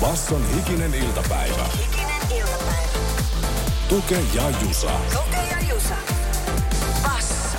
Basson hikinen iltapäivä. Hikinen iltapäivä. Tuke ja Jusa. Tuke ja Jusa. Basso.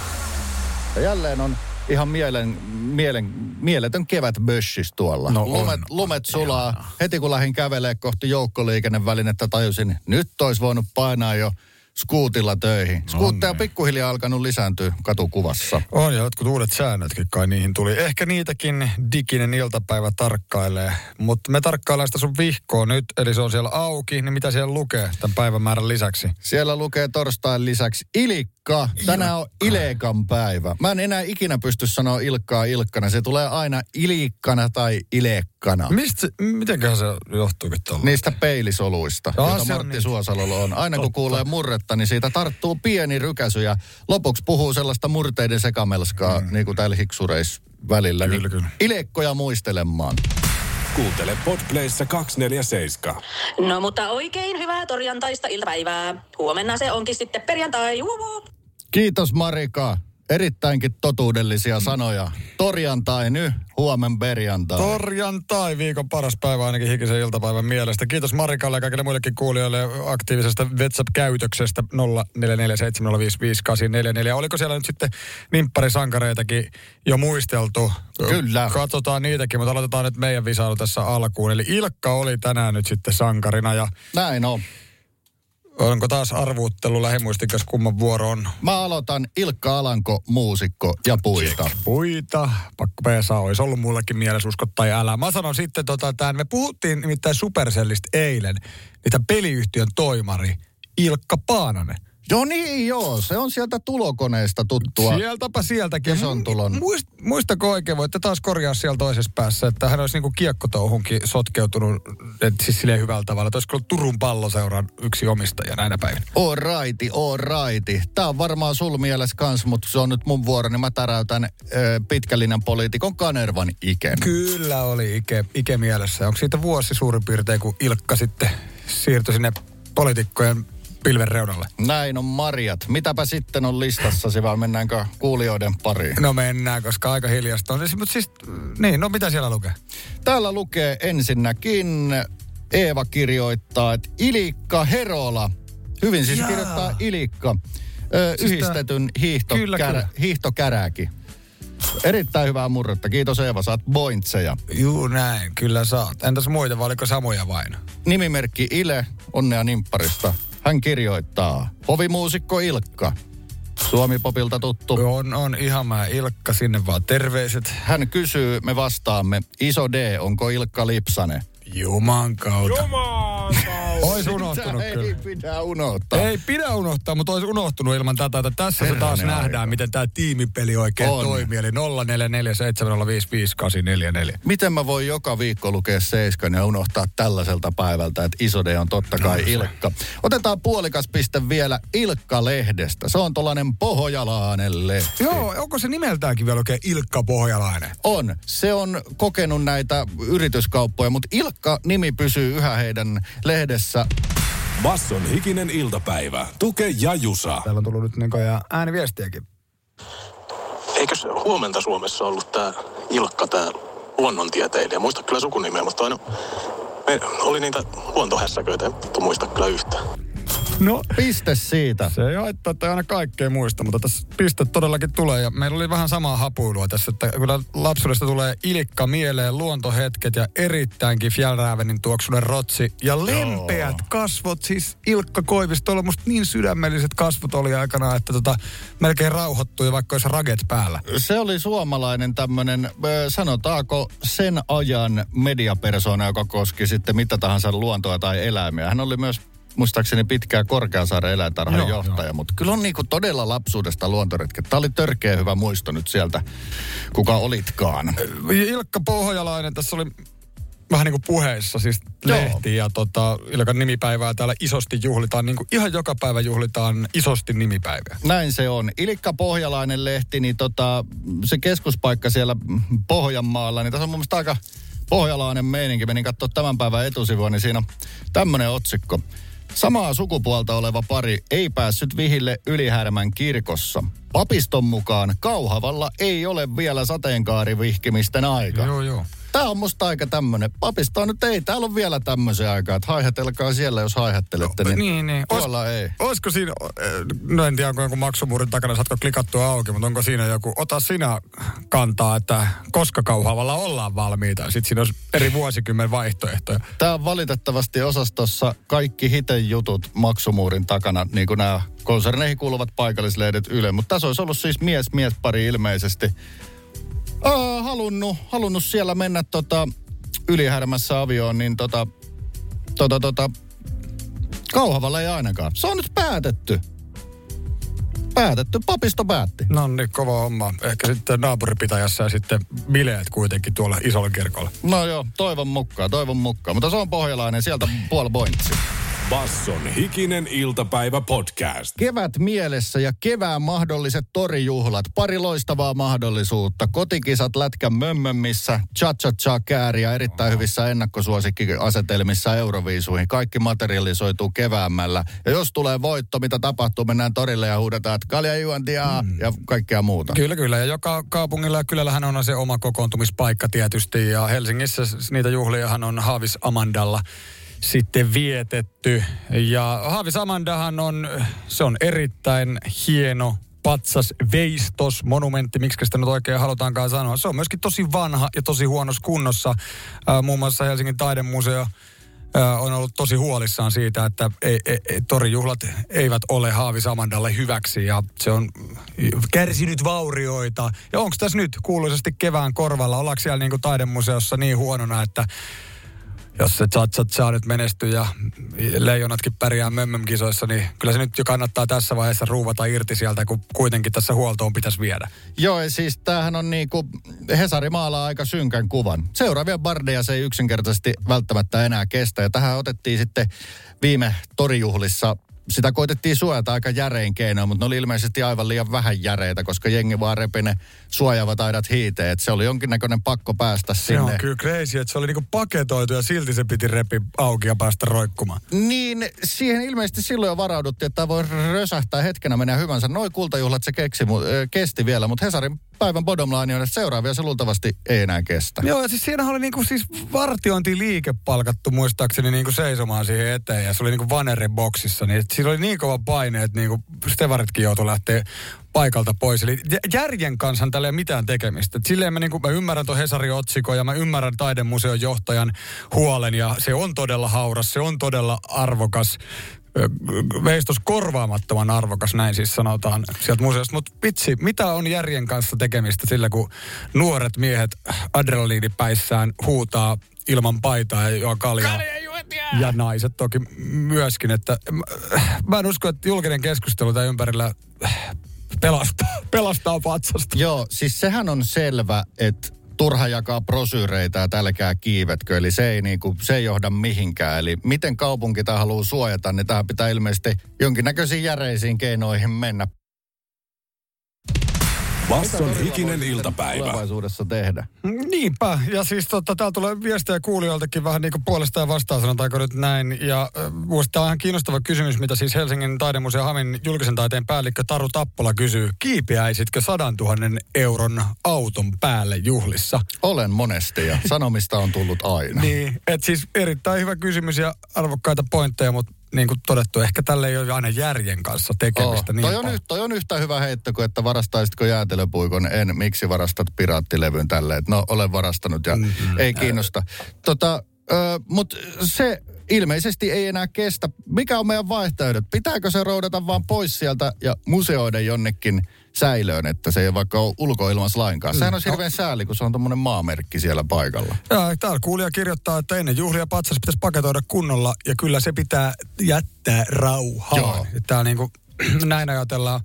Ja jälleen on ihan mielen, mielen, mieletön kevät bössis tuolla. No on. lumet, lumet sulaa. Heti kun lähdin kävelee kohti joukkoliikennevälinettä, tajusin, nyt olisi voinut painaa jo skuutilla töihin. Skuutteja on pikkuhiljaa alkanut lisääntyä katukuvassa. On ja jotkut uudet säännötkin kai niihin tuli. Ehkä niitäkin diginen iltapäivä tarkkailee. Mutta me tarkkaillaan sitä sun vihkoa nyt, eli se on siellä auki. Niin mitä siellä lukee tämän päivämäärän lisäksi? Siellä lukee torstain lisäksi Ilikka. Tänään on Ilekan päivä. Mä en enää ikinä pysty sanoa Ilkkaa Ilkkana. Se tulee aina Ilikkana tai Ilekkana. Mistä, mitenköhän se johtuukin tuolla? Niistä peilisoluista, joita Martti niin. Suosalolla on. Aina kun Totta. kuulee murretta, niin siitä tarttuu pieni rykäsy ja lopuksi puhuu sellaista murteiden sekamelskaa, mm. niin kuin täällä hiksureissa välillä. Kyllä, niin kyllä. Ilekkoja muistelemaan. Kuuntele Podplayssa 247. No mutta oikein hyvää torjantaista iltapäivää. Huomenna se onkin sitten perjantai. Juu. Kiitos Marika. Erittäinkin totuudellisia sanoja. Torjantai nyt, huomen perjantai. Torjantai, viikon paras päivä ainakin hikisen iltapäivän mielestä. Kiitos Marikalle ja kaikille muillekin kuulijoille aktiivisesta WhatsApp-käytöksestä 0447055844. Oliko siellä nyt sitten nimpparisankareitakin jo muisteltu? Kyllä. Katsotaan niitäkin, mutta aloitetaan nyt meidän visailu tässä alkuun. Eli Ilkka oli tänään nyt sitten sankarina ja Näin on. Onko taas arvuuttelu lähimuistikas kumman vuoro on? Mä aloitan Ilkka Alanko, muusikko ja puita. Puita, pakko peesaa, olisi ollut mullekin mielessä usko tai älä. Mä sanon sitten, tota, tämän, me puhuttiin nimittäin Supercellistä eilen, niitä peliyhtiön toimari Ilkka Paananen. Joo niin, joo. Se on sieltä tulokoneesta tuttua. Sieltäpä sieltäkin. Ison tulon. Muist, muistako oikein, voitte taas korjaa siellä toisessa päässä, että hän olisi niinku kiekkotouhunkin sotkeutunut, et siis silleen hyvällä tavalla. Että olisiko ollut Turun palloseuran yksi omistaja näinä päivinä. All righti, all righti. Tää on varmaan sul mielessä kans, mutta se on nyt mun vuoro, niin mä täräytän pitkälinjan poliitikon Kanervan iken. Kyllä oli Ike, Ike mielessä. Onko siitä vuosi suurin piirtein, kun Ilkka sitten siirtyi sinne poliitikkojen pilven reunalle? Näin on Marjat. Mitäpä sitten on listassa, vai mennäänkö kuulijoiden pariin? No mennään, koska aika hiljasta on. Siis, Mutta siis, niin, no mitä siellä lukee? Täällä lukee ensinnäkin, Eeva kirjoittaa, että Ilikka Herola. Hyvin siis Jaa. kirjoittaa Ilikka. Ö, Siis yhdistetyn Kyllä, hiihtokärä, kyllä. hiihtokäräki. Erittäin hyvää murretta. Kiitos Eeva, saat pointseja. Juu näin, kyllä saat. Entäs muita, vai oliko samoja vain? Nimimerkki Ile, onnea nimpparista. Hän kirjoittaa, hovimuusikko Ilkka. Suomi-popilta tuttu. On, on ihan mä Ilkka, sinne vaan terveiset. Hän kysyy, me vastaamme, iso D, onko Ilkka Lipsane? Juman kautta. Ois unohtunut Sitä kyllä. ei pidä unohtaa. Ei pidä unohtaa, mutta olisi unohtunut ilman tätä. Että tässä se taas Herranen nähdään, aika. miten tämä tiimipeli oikein On. toimii. Eli 0447055844. Miten mä voin joka viikko lukea Seiskan ja unohtaa tällaiselta päivältä, että iso D on totta kai Ilkka. Otetaan puolikas piste vielä Ilkka-lehdestä. Se on tollanen pohjalainen lehti. Joo, onko se nimeltäänkin vielä oikein Ilkka Pohjalainen? On. Se on kokenut näitä yrityskauppoja, mutta Ilkka-nimi pysyy yhä heidän lehdessä. Basson hikinen iltapäivä. Tuke ja Jusa. Täällä on tullut nyt niin ja ääniviestiäkin. Eikös huomenta Suomessa ollut tämä Ilkka, tämä luonnontieteilijä? Muista kyllä sukunimeä, mutta aina me oli niitä luontohässäköitä, en muista kyllä yhtään. No, Piste siitä. se ei haittaa, että ei aina kaikkea muista, mutta tässä piste todellakin tulee. Ja meillä oli vähän samaa hapuilua tässä, että kyllä lapsuudesta tulee Ilkka mieleen, luontohetket ja erittäinkin Fjällrävenin tuoksunen rotsi. Ja lempeät kasvot, siis Ilkka Koivistolla musta niin sydämelliset kasvot oli aikana, että tota, melkein rauhoittui, vaikka olisi raget päällä. Se oli suomalainen tämmöinen, sanotaanko sen ajan mediapersona, joka koski sitten mitä tahansa luontoa tai eläimiä. Hän oli myös muistaakseni pitkään Korkeasaaren eläintarhan Joo, johtaja, mutta kyllä on niinku todella lapsuudesta luontoretket. Tämä oli törkeä hyvä muisto nyt sieltä, kuka olitkaan. Ilkka Pohjalainen, tässä oli vähän niin kuin puheissa, siis Joo. lehti ja tota, Ilkan nimipäivää täällä isosti juhlitaan, niin kuin ihan joka päivä juhlitaan isosti nimipäivää. Näin se on. Ilikka Pohjalainen lehti, niin tota, se keskuspaikka siellä Pohjanmaalla, niin tässä on mun mielestä aika pohjalainen meininki. Menin katsoa tämän päivän etusivua, niin siinä on tämmöinen otsikko. Samaa sukupuolta oleva pari ei päässyt vihille Ylihärmän kirkossa. Papiston mukaan Kauhavalla ei ole vielä sateenkaarivihkimisten aika. Joo, joo. Tämä on musta aika tämmönen. Papistoa nyt ei, täällä on vielä tämmöisen aikaa, että haihatelkaa siellä, jos haihattelette. Niin, Niin, niin. Tuolla ei. Olisiko siinä, eh, no en tiedä onko joku maksumuurin takana, saatko klikattua auki, mutta onko siinä joku, ota sinä kantaa, että koska kauhavalla ollaan valmiita. Sitten siinä olisi eri vuosikymmen vaihtoehtoja. Tämä on valitettavasti osastossa kaikki hitejutut maksumuurin takana, niin kuin nämä konserneihin kuuluvat paikallislehdet Yle. Mutta tässä olisi ollut siis mies, mies pari ilmeisesti. Aa, halunnut, halunnut siellä mennä tota, ylihärmässä avioon, niin tota, tota, tota, Kauhavalla ei ainakaan. Se on nyt päätetty. Päätetty, papisto päätti. No niin, kova homma. Ehkä sitten naapuripitäjässä ja sitten bileet kuitenkin tuolla isolla kirkolla. No joo, toivon mukaan, toivon mukaan. Mutta se on pohjalainen, sieltä puoli pointsi. Basson hikinen iltapäivä podcast. Kevät mielessä ja kevään mahdolliset torijuhlat. Pari loistavaa mahdollisuutta. Kotikisat lätkän mömmömissä, cha cha cha kääriä erittäin hyvissä ennakkosuosikkiasetelmissa Euroviisuihin. Kaikki materialisoituu keväämällä. Ja jos tulee voitto, mitä tapahtuu, mennään torille ja huudetaan, että kalja juontia mm. ja kaikkea muuta. Kyllä, kyllä. Ja joka kaupungilla ja kylällähän on se oma kokoontumispaikka tietysti. Ja Helsingissä niitä juhliahan on Haavis Amandalla sitten vietetty. Ja Haavis Amandahan on, se on erittäin hieno patsas veistos, monumentti, miksi sitä nyt oikein halutaankaan sanoa. Se on myöskin tosi vanha ja tosi huonossa kunnossa. Ää, muun muassa Helsingin taidemuseo on ollut tosi huolissaan siitä, että ei, ei, ei, torijuhlat eivät ole Haavis Amandalle hyväksi ja se on kärsinyt vaurioita. Ja onko tässä nyt kuuluisesti kevään korvalla? Ollaanko siellä niin kuin taidemuseossa niin huonona, että jos se chat saa nyt menestyä ja leijonatkin pärjää mömmöm-kisoissa, niin kyllä se nyt jo kannattaa tässä vaiheessa ruuvata irti sieltä, kun kuitenkin tässä huoltoon pitäisi viedä. Joo, siis tämähän on niinku, Hesari maalaa aika synkän kuvan. Seuraavia bardeja se ei yksinkertaisesti välttämättä enää kestä. Ja tähän otettiin sitten viime torijuhlissa sitä koitettiin suojata aika järein keinoin, mutta ne oli ilmeisesti aivan liian vähän järeitä, koska jengi vaan repi ne suojaavat aidat hiiteen. Se oli jonkinnäköinen pakko päästä Se sinne. on kyllä crazy, että se oli niinku paketoitu ja silti se piti repi auki ja päästä roikkumaan. Niin, siihen ilmeisesti silloin jo varauduttiin, että tämä voi rösähtää hetkenä menee hyvänsä. Noi kultajuhlat se keksi, mu- kesti vielä, mutta Hesarin päivän bottom line on, että seuraavia se luultavasti ei enää kestä. Joo, ja siis siinä oli niinku siis vartiointiliike palkattu muistaakseni niinku seisomaan siihen eteen, ja se oli niinku Vanerin boksissa, niin siinä oli niin kova paine, että niinku Stevaritkin joutui lähteä paikalta pois. Eli jä- järjen kanssa tällä ei ole mitään tekemistä. Et silleen mä, niinku, mä ymmärrän tuon Hesarin otsikon ja mä ymmärrän taidemuseon johtajan huolen ja se on todella hauras, se on todella arvokas veistos korvaamattoman arvokas, näin siis sanotaan sieltä museosta. Mutta vitsi, mitä on järjen kanssa tekemistä sillä, kun nuoret miehet adrenaliinipäissään huutaa ilman paitaa ja juo kaljaa. Ja naiset toki myöskin, että mä, mä en usko, että julkinen keskustelu tämän ympärillä pelastaa, pelastaa patsasta. Joo, siis sehän on selvä, että turha jakaa brosyyreitä ja tälkää kiivetkö, eli se ei, niinku, se ei johda mihinkään. Eli miten kaupunki tämä haluaa suojata, niin tähän pitää ilmeisesti jonkinnäköisiin järeisiin keinoihin mennä. Basson hikinen iltapäivä. Tulevaisuudessa tehdä. Niinpä, ja siis tota, täällä tulee viestejä kuulijoiltakin vähän niin kuin puolesta ja vastaan, sanotaanko nyt näin. Ja äh, tämä on ihan kiinnostava kysymys, mitä siis Helsingin taidemuseo Hamin julkisen taiteen päällikkö Taru Tappola kysyy. Kiipeäisitkö sadan tuhannen euron auton päälle juhlissa? Olen monesti ja sanomista on tullut aina. Niin, että siis erittäin hyvä kysymys ja arvokkaita pointteja, mutta niin kuin todettu, ehkä tälle ei ole aina järjen kanssa tekemistä. Oh, niin toi, on, yh- toi on yhtä hyvä heitto kuin, että varastaisitko jäätelöpuikon. En, miksi varastat piraattilevyn tälle? Et no, olen varastanut ja mm-hmm. ei kiinnosta. Tota, Mutta se ilmeisesti ei enää kestä. Mikä on meidän vaihtoehdot? Pitääkö se roudata vaan pois sieltä ja museoida jonnekin säilöön, että se ei vaikka ole ulkoilmassa lainkaan? Sehän on hirveän sääli, kun se on tuommoinen maamerkki siellä paikalla. Ja täällä kuulija kirjoittaa, että ennen juhlia patsas pitäisi paketoida kunnolla ja kyllä se pitää jättää rauhaan. Joo. Täällä niin kuin, näin ajatellaan.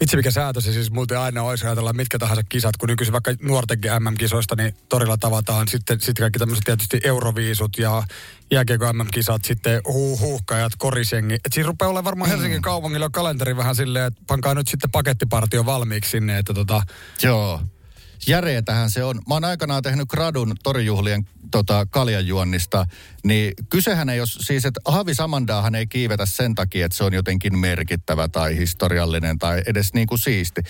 Vitsi mikä säätö se siis muuten aina olisi ajatella mitkä tahansa kisat, kun nykyisin vaikka nuortenkin MM-kisoista, niin torilla tavataan sitten, sitten kaikki tämmöiset tietysti euroviisut ja jääkiekko MM-kisat, sitten hu- huuhkajat, korisjengi. Et siinä rupeaa olemaan varmaan Helsingin kaupungilla kalenteri vähän silleen, että pankaa nyt sitten pakettipartio valmiiksi sinne, että tota, Joo. Järeetähän se on. Mä oon aikanaan tehnyt gradun torijuhlien tota, kaljanjuonnista, niin kysehän ei ole siis, että Havi Samandaahan ei kiivetä sen takia, että se on jotenkin merkittävä tai historiallinen tai edes niin kuin siisti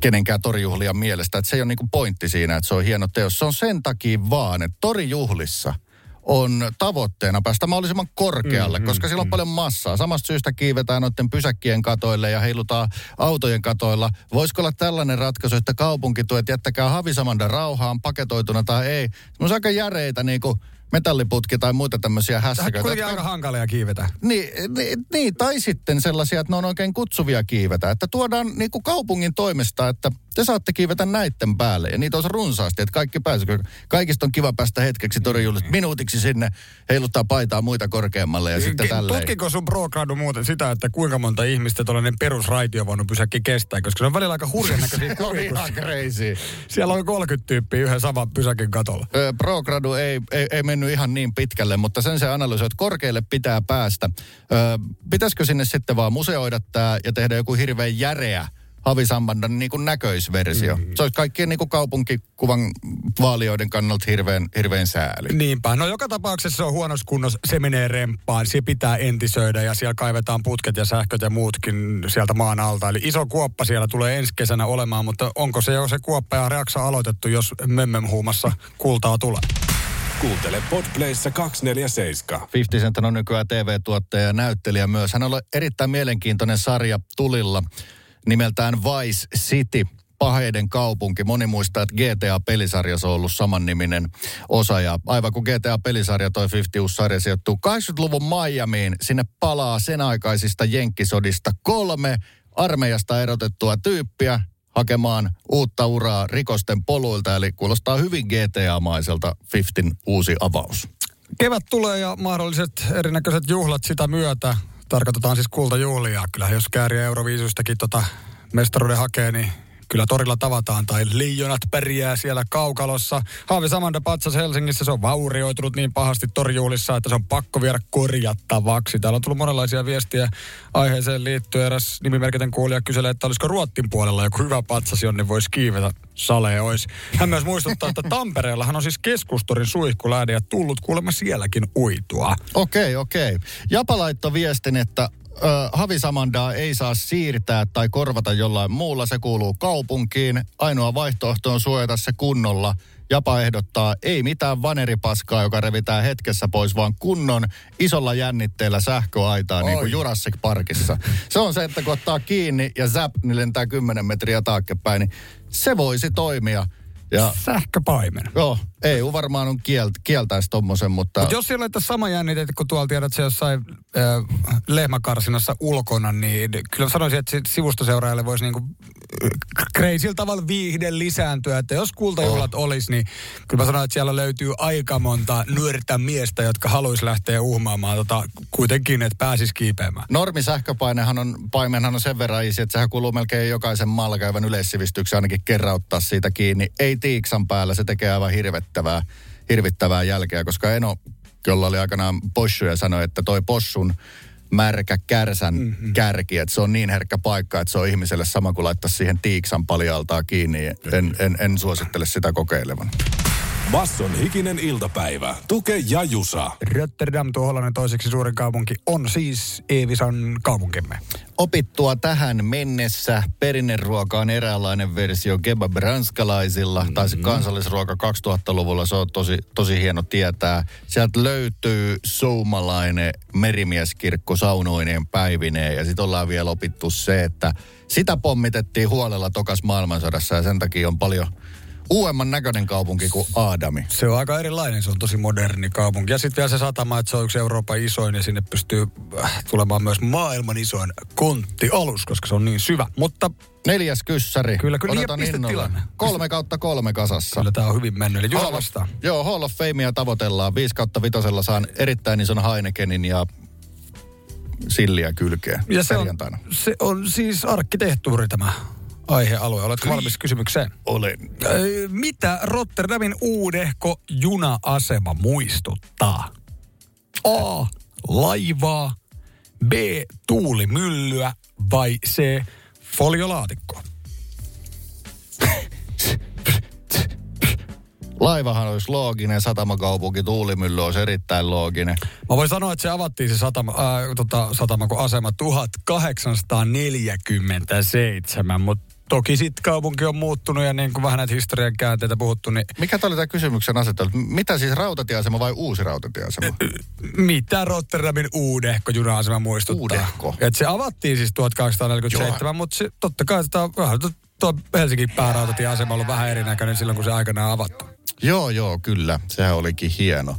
kenenkään torijuhlijan mielestä. Että se ei ole niin kuin pointti siinä, että se on hieno teos. Se on sen takia vaan, että torijuhlissa on tavoitteena päästä mahdollisimman korkealle, mm, koska sillä on paljon massaa. Samasta syystä kiivetään noiden pysäkkien katoille ja heilutaan autojen katoilla. Voisiko olla tällainen ratkaisu, että kaupunki tuo, että jättäkää Havisamanda rauhaan paketoituna tai ei. Se on aika järeitä niin kuin metalliputki tai muita tämmöisiä hässäköitä. kuitenkin aika hankalia kiivetä. Niin, niin, niin, tai sitten sellaisia, että ne on oikein kutsuvia kiivetä. Että tuodaan niin kuin kaupungin toimesta, että te saatte kiivetä näitten päälle. Ja niitä olisi runsaasti, että kaikki pääsee. Kaikista on kiva päästä hetkeksi torijuhlista minuutiksi sinne, heiluttaa paitaa muita korkeammalle ja sitten tälleen. Tutkiko sun pro-gradu muuten sitä, että kuinka monta ihmistä tuollainen perusraitiovaunu pysäkki kestää? Koska se on välillä aika hurjan näköisiä on ihan crazy. Siellä on 30 tyyppiä yhden saman pysäkin katolla. Ö, Progradu ei, ei, ei mennyt ihan niin pitkälle, mutta sen se analysoi, että korkealle pitää päästä. Ö, pitäisikö sinne sitten vaan museoida tämä ja tehdä joku hirveän järeä Havisambandan niin kuin näköisversio. Mm. Se olisi kaikkien niin kuin kaupunkikuvan vaalioiden kannalta hirveän, hirveän sääli. Niinpä. No joka tapauksessa se on huonossa kunnossa. Se menee remppaan. Se pitää entisöidä ja siellä kaivetaan putket ja sähköt ja muutkin sieltä maan alta. Eli iso kuoppa siellä tulee ensi kesänä olemaan, mutta onko se jo se kuoppa ja reaksa aloitettu, jos mömmömhuumassa kultaa tulee? Kuuntele Podplayssa 247. 50 Cent on nykyään TV-tuottaja ja näyttelijä myös. Hän on erittäin mielenkiintoinen sarja tulilla nimeltään Vice City. Paheiden kaupunki. Moni muistaa, että GTA-pelisarjassa on ollut samanniminen osa. Ja aivan kun GTA-pelisarja, toi 50 uusi sarja sijoittuu 80-luvun Miamiin, sinne palaa sen aikaisista jenkkisodista kolme armeijasta erotettua tyyppiä hakemaan uutta uraa rikosten poluilta. Eli kuulostaa hyvin GTA-maiselta 50 uusi avaus. Kevät tulee ja mahdolliset erinäköiset juhlat sitä myötä. Tarkoitetaan siis kultajuhlia. Kyllähän jos kääriä Euroviisustakin tota mestaruuden hakee, niin kyllä torilla tavataan. Tai liijonat pärjää siellä kaukalossa. Haavi Samanda Patsas Helsingissä, se on vaurioitunut niin pahasti torjuhlissa, että se on pakko viedä korjattavaksi. Täällä on tullut monenlaisia viestiä aiheeseen liittyen. Eräs nimimerkitön kuulija kyselee, että olisiko Ruottin puolella joku hyvä patsas, jonne voisi kiivetä. Sale olisi. Hän myös muistuttaa, että Tampereellahan on siis keskustorin suihkulähde ja tullut kuulemma sielläkin uitua. Okei, okei. Japa laittoi viestin, että ö, Havisamandaa ei saa siirtää tai korvata jollain muulla. Se kuuluu kaupunkiin. Ainoa vaihtoehto on suojata se kunnolla. Japa ehdottaa ei mitään vaneripaskaa, joka revitään hetkessä pois, vaan kunnon isolla jännitteellä sähköaitaa, niin kuin. Jurassic Parkissa. Se on se, että kun ottaa kiinni ja zap, niin lentää 10 metriä taaksepäin, niin se voisi toimia. Ja Sähköpaimen. joo, EU varmaan on kielt, kieltäisi tommosen, mutta... Mutta jos siellä on sama jännite, kun tuolla tiedät se jossain äh, lehmäkarsinassa ulkona, niin kyllä sanoisin, että sivustoseuraajalle voisi niinku kreisillä tavalla viihde lisääntyä. Että jos kultajuhlat oh. olisi, niin kyllä mä sanoin, että siellä löytyy aika monta nuorta miestä, jotka haluaisi lähteä uhmaamaan tota, kuitenkin, että pääsisi kiipeämään. Normi sähköpainehan on, paimenhan on sen verran isi, että sehän kuuluu melkein jokaisen maalla yleissivistyksen ainakin kerran ottaa siitä kiinni. Ei tiiksan päällä, se tekee aivan hirvettävää, hirvittävää jälkeä, koska Eno, jolla oli aikanaan possuja, sanoi, että toi possun märkä kärsän mm-hmm. kärki, että se on niin herkkä paikka, että se on ihmiselle sama kuin laittaa siihen tiiksan paljaltaa kiinni. En, en, en suosittele sitä kokeilevan. Basson hikinen iltapäivä. Tuke ja Jusa. Rotterdam, tuo Hollannin toiseksi suurin kaupunki, on siis Eevisan kaupunkimme. Opittua tähän mennessä perinneruoka on eräänlainen versio kebab ranskalaisilla, mm-hmm. tai se kansallisruoka 2000-luvulla, se on tosi, tosi hieno tietää. Sieltä löytyy soumalainen merimieskirkko saunoineen päivineen, ja sitten ollaan vielä opittu se, että sitä pommitettiin huolella tokas maailmansodassa, ja sen takia on paljon uudemman näköinen kaupunki kuin Aadami. Se on aika erilainen, se on tosi moderni kaupunki. Ja sitten vielä se satama, että se on yksi Euroopan isoin ja sinne pystyy äh, tulemaan myös maailman isoin konttialus, koska se on niin syvä. Mutta Neljäs kyssäri. Kyllä, kyllä. Odotan Ja innolla. Kolme kautta kolme kasassa. kyllä tämä on hyvin mennyt. Eli Hall vastaan. Joo, Hall of Famea tavoitellaan. 5 kautta vitosella saan erittäin ison Heinekenin ja silliä kylkeen Ja se on, se on siis arkkitehtuuri tämä aihealue. Oletko valmis kysymykseen? Olen. Ö, Mitä Rotterdamin uudehko juna-asema muistuttaa? A. Laivaa. B. Tuulimyllyä. Vai C. Foliolaatikkoa? Laivahan olisi looginen, satamakaupunki, tuulimylly olisi erittäin looginen. Mä voin sanoa, että se avattiin se satama, ää, tota, satama kun asema 1847, mutta toki sitten kaupunki on muuttunut ja niin kuin vähän näitä historian käänteitä puhuttu, niin Mikä tämä oli tämä kysymyksen asettelu? Mitä siis rautatieasema vai uusi rautatieasema? mitä Rotterdamin uudehko juna-asema muistuttaa? Uudehko? Et se avattiin siis 1847, mutta se, totta kai sitä on vähän tuo- Helsingin päärautatieasema on ollut vähän erinäköinen silloin, kun se aikanaan avattu. Joo, joo, kyllä. Sehän olikin hieno.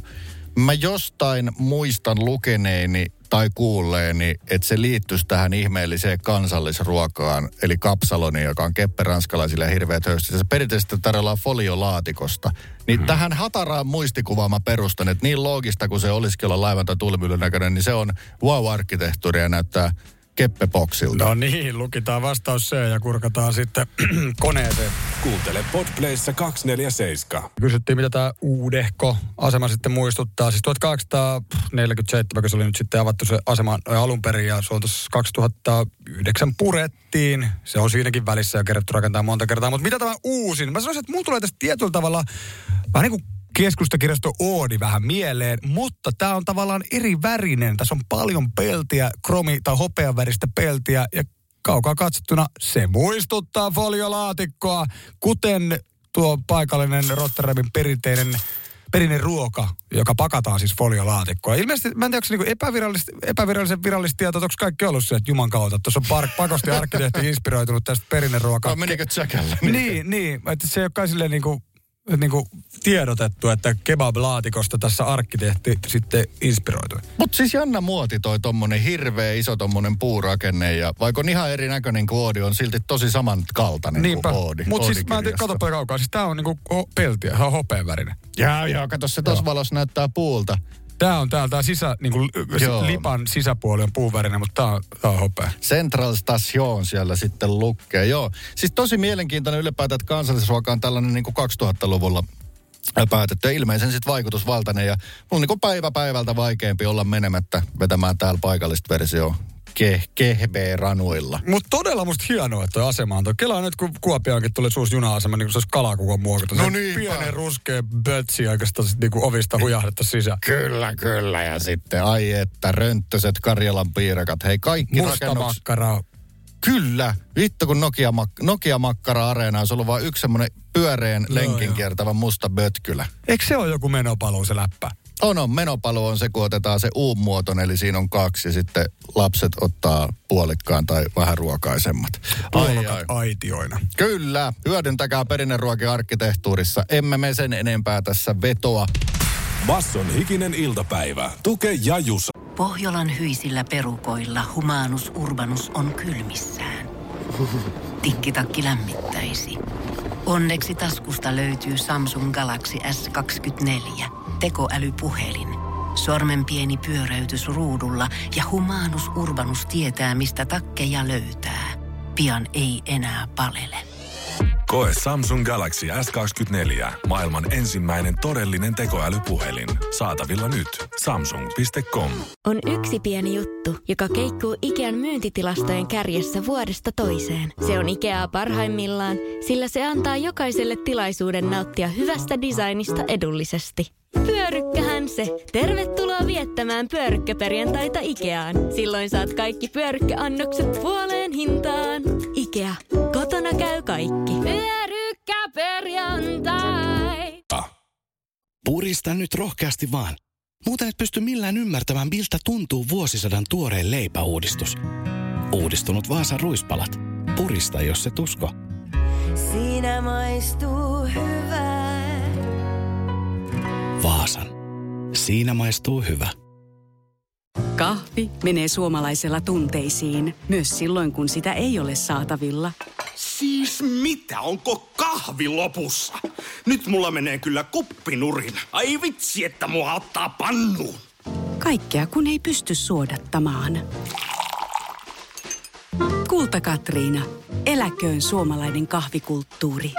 Mä jostain muistan lukeneeni tai kuulleeni, että se liittyisi tähän ihmeelliseen kansallisruokaan, eli kapsaloni, joka on kepperanskalaisille hirveä höysti. Se perinteisesti tarjolla foliolaatikosta. Niin hmm. tähän hataraan muistikuvaan mä perustan, että niin loogista kuin se olisikin olla laivan tai tuulimyllyn näköinen, niin se on wow-arkkitehtuuria näyttää keppepoksilta. No niin, lukitaan vastaus C ja kurkataan sitten koneeseen. Kuuntele Podplayssa 247. Kysyttiin, mitä tämä uudehko asema sitten muistuttaa. Siis 1847, kun se oli nyt sitten avattu se asema alun perin ja se on tuossa 2009 purettiin. Se on siinäkin välissä jo kerätty rakentaa monta kertaa. Mutta mitä tämä uusin? Mä sanoisin, että mulla tulee tästä tietyllä tavalla vähän niin kuin keskustakirjasto Oodi vähän mieleen, mutta tämä on tavallaan eri värinen. Tässä on paljon peltiä, kromi- tai hopeaväristä peltiä ja kaukaa katsottuna se muistuttaa foliolaatikkoa, kuten tuo paikallinen Rotterdamin perinteinen perinne ruoka, joka pakataan siis foliolaatikkoa. Ilmeisesti, mä en tiedä, onko se epävirallista, epävirallisen virallista tietoa, että onko kaikki ollut se, että juman kautta. Tuossa on par, pakosti arkkitehti inspiroitunut tästä perinneruokaa. Oh, menikö tsäkällä? Niin, niin. Että se ei ole kai silleen niinku, niinku tiedotettu, että kebab-laatikosta tässä arkkitehti sitten inspiroitui. Mutta siis jännä muoti toi tommonen hirveä iso tommonen puurakenne ja vaikka on ihan erinäköinen kuin Oodi, on silti tosi samankaltainen Niinpä. kuin Oodi. Mutta siis mä en tiedä, katsoppa kaukaa. Siis tää on niinku ho- peltiä, se on hopeavärinen. Joo, joo, kato se tossa valossa näyttää puulta. Tää on täällä, tää sisä, niinku, Joo. lipan sisäpuoli on puuvärinen, mutta tää on, tää on hopea. Central Station siellä sitten lukkee. Joo, siis tosi mielenkiintoinen ylipäätään, että kansallisruoka on tällainen niin kuin 2000-luvulla päätetty ja ilmeisen sitten vaikutusvaltainen. Ja on niin kuin päivä päivältä vaikeampi olla menemättä vetämään täällä paikallista versioa ke, kehbee-ranuilla. Mutta todella musta hienoa, että toi asema on. toi. Kelaa nyt, kun Kuopioonkin tuli uusi juna-asema, niin kuin se olisi kalakukon muokattu. No Se niinpä. Pienen ruskea bötsi oikeastaan sit niinku ovista hujahdetta sisään. Kyllä, kyllä. Ja sitten ai että rönttöset Karjalan piirakat. Hei kaikki Musta makkara. Kyllä. Vittu kun Nokia, mak- Nokia Makkara-areena olisi ollut vain yksi semmoinen pyöreän lenkin kiertävä musta bötkylä. Eikö se ole joku menopaluu se läppä? On, on. Menopalo on se, kun otetaan se U-muotoinen, eli siinä on kaksi ja sitten lapset ottaa puolikkaan tai vähän ruokaisemmat. Ai, ai. Aitioina. Kyllä, hyödyntäkää perinneruokia arkkitehtuurissa. Emme me sen enempää tässä vetoa. Basson hikinen iltapäivä. Tuke ja Jusa. Pohjolan hyisillä perukoilla humanus urbanus on kylmissään. Tikkitakki lämmittäisi. Onneksi taskusta löytyy Samsung Galaxy S24 tekoälypuhelin. Sormen pieni pyöräytys ruudulla ja humanus urbanus tietää, mistä takkeja löytää. Pian ei enää palele. Koe Samsung Galaxy S24. Maailman ensimmäinen todellinen tekoälypuhelin. Saatavilla nyt. Samsung.com. On yksi pieni juttu, joka keikkuu Ikean myyntitilastojen kärjessä vuodesta toiseen. Se on Ikeaa parhaimmillaan, sillä se antaa jokaiselle tilaisuuden nauttia hyvästä designista edullisesti. Pyörykkähän se. Tervetuloa viettämään pyörykkäperjantaita Ikeaan. Silloin saat kaikki pyörykkäannokset puoleen hintaan. Ikea. Kotona käy kaikki. Pyörykkäperjantai. Purista nyt rohkeasti vaan. Muuten et pysty millään ymmärtämään, miltä tuntuu vuosisadan tuoreen leipäuudistus. Uudistunut Vaasan ruispalat. Purista, jos se tusko. Siinä maistuu Vaasan. Siinä maistuu hyvä. Kahvi menee suomalaisella tunteisiin, myös silloin kun sitä ei ole saatavilla. Siis mitä? Onko kahvi lopussa? Nyt mulla menee kyllä kuppinurin. Ai vitsi, että mua ottaa pannuun. Kaikkea kun ei pysty suodattamaan. Kulta Katriina. Eläköön suomalainen kahvikulttuuri.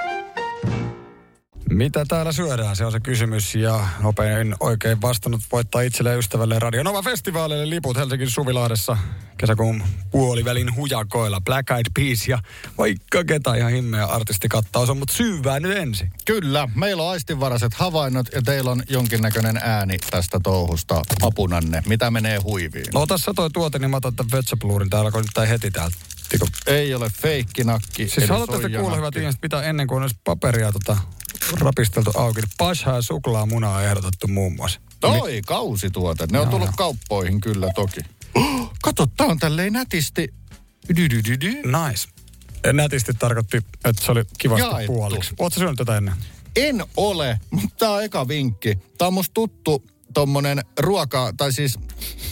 Mitä täällä syödään, se on se kysymys. Ja nopein oikein vastannut voittaa itselleen ystävälle Radio Nova Festivaalille liput Helsingin Suvilahdessa kesäkuun puolivälin hujakoilla. Black Eyed Peas ja vaikka ketä ihan himmeä artistikattaus on, mutta syyvää nyt ensin. Kyllä, meillä on aistinvaraiset havainnot ja teillä on jonkinnäköinen ääni tästä touhusta apunanne. Mitä menee huiviin? No tässä toi tuote, niin mä otan tämän Vetsapluurin. Täällä alkoi nyt heti täältä. Tiko. Ei ole feikkinakki. Siis haluatte kuulla hyvät ihmiset, mitä ennen kuin olisi paperia tota, rapisteltu auki. Pashaa ja suklaamunaa on ehdotettu muun muassa. Toi, kausituote. Ne on tullut joo. kauppoihin kyllä toki. Kato, tää on tälleen nätisti. Dy-dy-dy-dy. Nice. Nätisti tarkoitti, että se oli kivasti Jaettu. puoliksi. Oletko syönyt tätä ennen? En ole, mutta tää on eka vinkki. Tää on musta tuttu tommonen ruoka, tai siis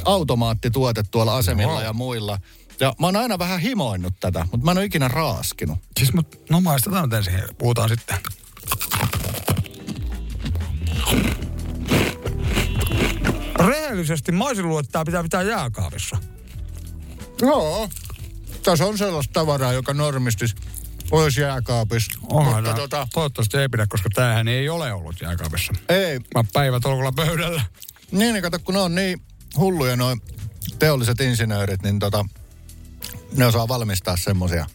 automaattituote tuolla asemilla Wow. ja muilla. Ja mä oon aina vähän himoinnut tätä, mutta mä en ole ikinä raaskinut. Siis mut, no maistetaan nyt ensin, puhutaan sitten. Rehellisesti tää pitää pitää jääkaapissa. Joo. Tässä on sellaista tavaraa, joka normistis olisi jääkaapissa. Onhan mutta tota, Toivottavasti ei pidä, koska tämähän ei ole ollut jääkaapissa. ei. Mä päivätolkulla pöydällä. Niin, niin kato, kun ne on niin hulluja noin teolliset insinöörit, niin tota, ne osaa valmistaa semmosia.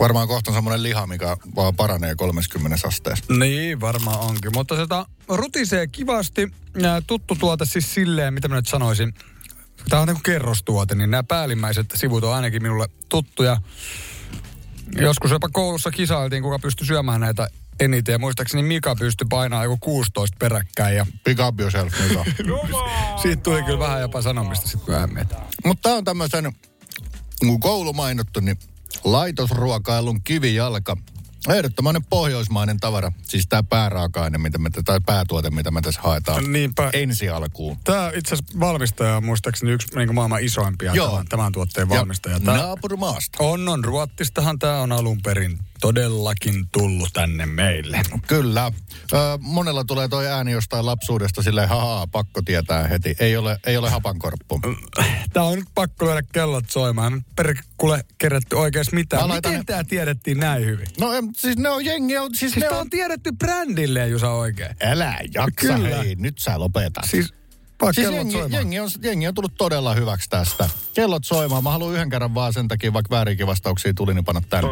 Varmaan kohta on semmoinen liha, mikä vaan paranee 30 asteessa. Niin, varmaan onkin. Mutta se rutisee kivasti. Tuttu tuote siis silleen, mitä mä nyt sanoisin. Tämä on niin kuin kerrostuote, niin nämä päällimmäiset sivut on ainakin minulle tuttuja. Joskus jopa koulussa kisailtiin, kuka pystyi syömään näitä eniten. Ja muistaakseni Mika pystyi painamaan joku 16 peräkkäin. Ja Pick up yourself, Mika. siitä tuli kyllä vähän jopa sanomista sitten myöhemmin. Mutta tämä on tämmöisen, kun koulu mainittu, niin laitosruokailun kivijalka. Ehdottomainen pohjoismainen tavara. Siis tämä pääraaka-aine, mitä me, tai päätuote, mitä me tässä haetaan Niinpä. ensi alkuun. Tämä itse asiassa valmistaja on muistaakseni yksi niin maailman isoimpia Joo. tämän, tämän tuotteen valmistaja. Ja Tää, naapurimaasta. on, on. Ruottistahan tämä on alun perin todellakin tullut tänne meille. Kyllä. Ö, monella tulee toi ääni jostain lapsuudesta silleen, haha, pakko tietää heti. Ei ole, ei ole hapankorppu. Tää on nyt pakko lyödä kellot soimaan. Nyt perkule kerätty oikeasti mitään. Mä laitan Miten tää tiedettiin näin hyvin? No siis ne on jengi, on, siis, Siis ne on... on tiedetty brändille, Jusa oikein. Älä jaksa, Kyllä. hei, nyt sä lopetat. Siis vaan Siis jengi, soimaan. jengi, on, jengi on tullut todella hyväksi tästä. Kellot soimaan. Mä haluan yhden kerran vaan sen takia, vaikka väärinkin vastauksia tuli, niin panna tänne.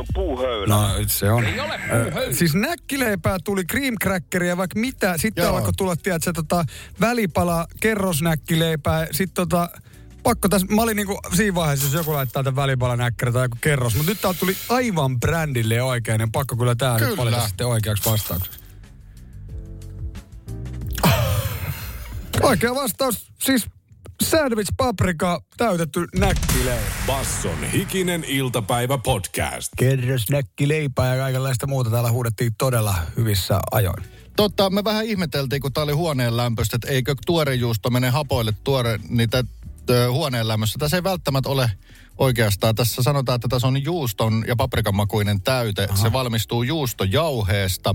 No se on. Ei ole siis näkkileipää tuli cream crackeria, vaikka mitä. Sitten Joo. alkoi tulla, tiedätkö, tota, välipala, kerrosnäkkileipää. Sitten tota, pakko tässä, mä olin niinku siinä vaiheessa, jos joku laittaa tämän välipalan näkkärä tai joku kerros. Mutta nyt tää tuli aivan brändille oikein, niin pakko kyllä tää Kyllä. nyt valita sitten oikeaksi vastaukseksi. Oikea vastaus, siis sandwich paprika täytetty näkkileipä. Basson hikinen iltapäivä podcast. Kerros näkkileipää ja kaikenlaista muuta täällä huudettiin todella hyvissä ajoin. Totta, me vähän ihmeteltiin, kun tää oli huoneen lämpöstä, että eikö tuorejuusto mene hapoille tuore niitä ö, huoneen lämmössä. Tässä ei välttämättä ole oikeastaan. Tässä sanotaan, että tässä on juuston ja paprikan makuinen täyte. Aha. Se valmistuu juustojauheesta,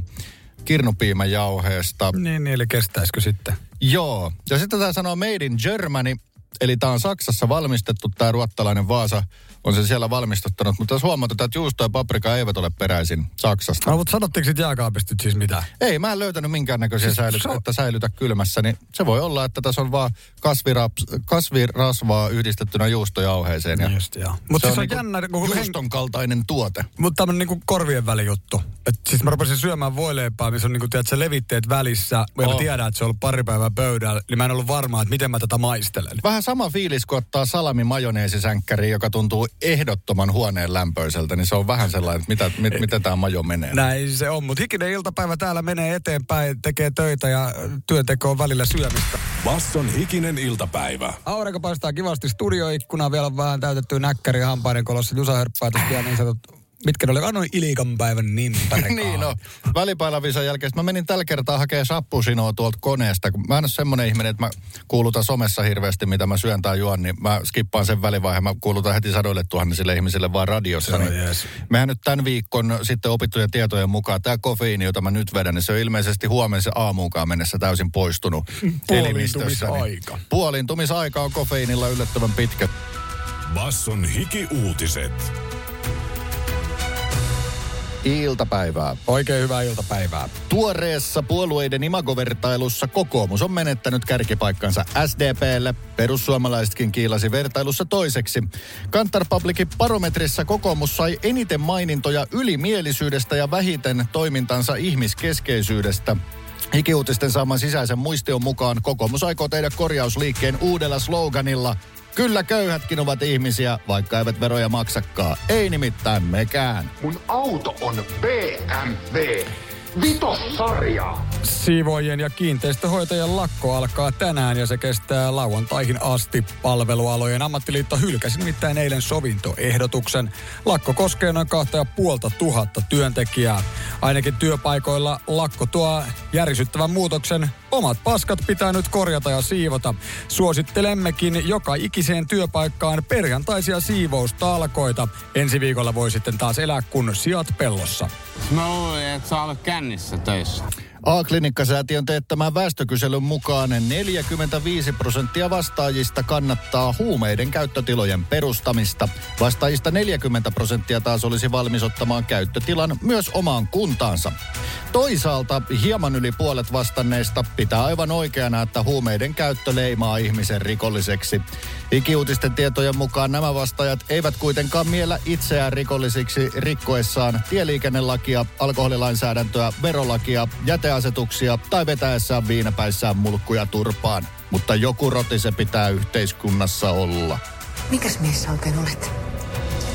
kirnupiimäjauheesta. Niin, niin, eli kestäisikö sitten? Joo. Ja sitten tämä sanoo Made in Germany, eli tämä on Saksassa valmistettu, tämä ruottalainen Vaasa on se siellä valmistuttanut. Mutta tässä huomataan, että juusto ja paprika eivät ole peräisin Saksasta. No, mutta sanottiinko sitten jääkaapista siis mitään? Ei, mä en löytänyt minkäännäköisiä Siis säilyt, se on- että säilytä kylmässä, niin se voi olla, että tässä on vaan kasviraps, kasvirasvaa yhdistettynä juustojauheeseen. Ja Just, joo. Mut se siis on, niinku jännä, kun juuston kaltainen tuote. Mutta tämmönen niinku korvien välijuttu. Et siis mä rupesin syömään voileipää, missä on niinku, tiedät, se levitteet välissä. Mä Oh. tiedän, että se on ollut pari päivää pöydällä. Niin mä en ollut varma, että miten mä tätä maistelen. Vähän sama fiilis, kun ottaa salami majoneesisänkkäri, joka tuntuu ehdottoman huoneen lämpöiseltä, niin se on vähän sellainen, että mitä, mit, miten tämä majo menee. Näin se on, mutta hikinen iltapäivä täällä menee eteenpäin, tekee töitä ja työnteko on välillä syömistä. Basson hikinen iltapäivä. Aurinko paistaa kivasti studioikkunaa, vielä on vähän täytetty näkkäri hampaiden kolossa. Jusa hörppää niin sanotut mitkä ne oli, annoin Ilikan päivän niin niin no, välipailavisan jälkeen mä menin tällä kertaa hakemaan sappusinoa tuolta koneesta. Kun mä en ole semmoinen ihminen, että mä kuulutan somessa hirveästi, mitä mä syön tai juon, niin mä skippaan sen välivaiheen. Mä kuulutan heti sadoille tuhannisille ihmisille vaan radiossa. Niin jees. mehän nyt tämän viikon sitten opittujen tietojen mukaan, tämä kofeiini, jota mä nyt vedän, niin se on ilmeisesti huomisen aamuunkaan mennessä täysin poistunut elimistössä. Puoliintumisaika. Puoliintumisaika on kofeiinilla yllättävän pitkä. Basson hiki-uutiset. Iltapäivää. Oikein hyvää iltapäivää. Tuoreessa puolueiden imagovertailussa kokoomus on menettänyt kärkipaikkansa SDPlle. Perussuomalaisetkin kiilasi vertailussa toiseksi. Kantar Publicin barometrissa kokoomus sai eniten mainintoja ylimielisyydestä ja vähiten toimintansa ihmiskeskeisyydestä. Hikiuutisten saaman sisäisen muistion mukaan kokoomus aikoo tehdä korjausliikkeen uudella sloganilla Kyllä köyhätkin ovat ihmisiä, vaikka eivät veroja maksakaan. Ei nimittäin mekään. Mun auto on BMW. Vitossarja. Siivoojien ja kiinteistöhoitajien lakko alkaa tänään ja se kestää lauantaihin asti. Palvelualojen ammattiliitto hylkäsi nimittäin eilen sovintoehdotuksen. Lakko koskee noin kahta ja puolta tuhatta työntekijää. Ainakin työpaikoilla lakko tuo järisyttävän muutoksen. Omat paskat pitää nyt korjata ja siivota. Suosittelemmekin joka ikiseen työpaikkaan perjantaisia siivoustalkoita. Ensi viikolla voi sitten taas elää kun sijat pellossa. Mä luulin, että sä olet kännissä töissä. A-klinikkasäätiön teettämän väestökyselyn mukaan 45 prosenttia vastaajista kannattaa huumeiden käyttötilojen perustamista. Vastaajista 40 prosenttia taas olisi valmis ottamaan käyttötilan myös omaan kuntaansa. Toisaalta hieman yli puolet vastanneista pitää aivan oikeana, että huumeiden käyttö leimaa ihmisen rikolliseksi. Ikiuutisten tietojen mukaan nämä vastaajat eivät kuitenkaan miellä itseään rikollisiksi rikkoessaan tieliikennelakia, alkoholilainsäädäntöä, verolakia, jäteasetuksia tai vetäessään viinapäissään mulkkuja turpaan. Mutta joku roti se pitää yhteiskunnassa olla. Mikäs mies sä oikein olet?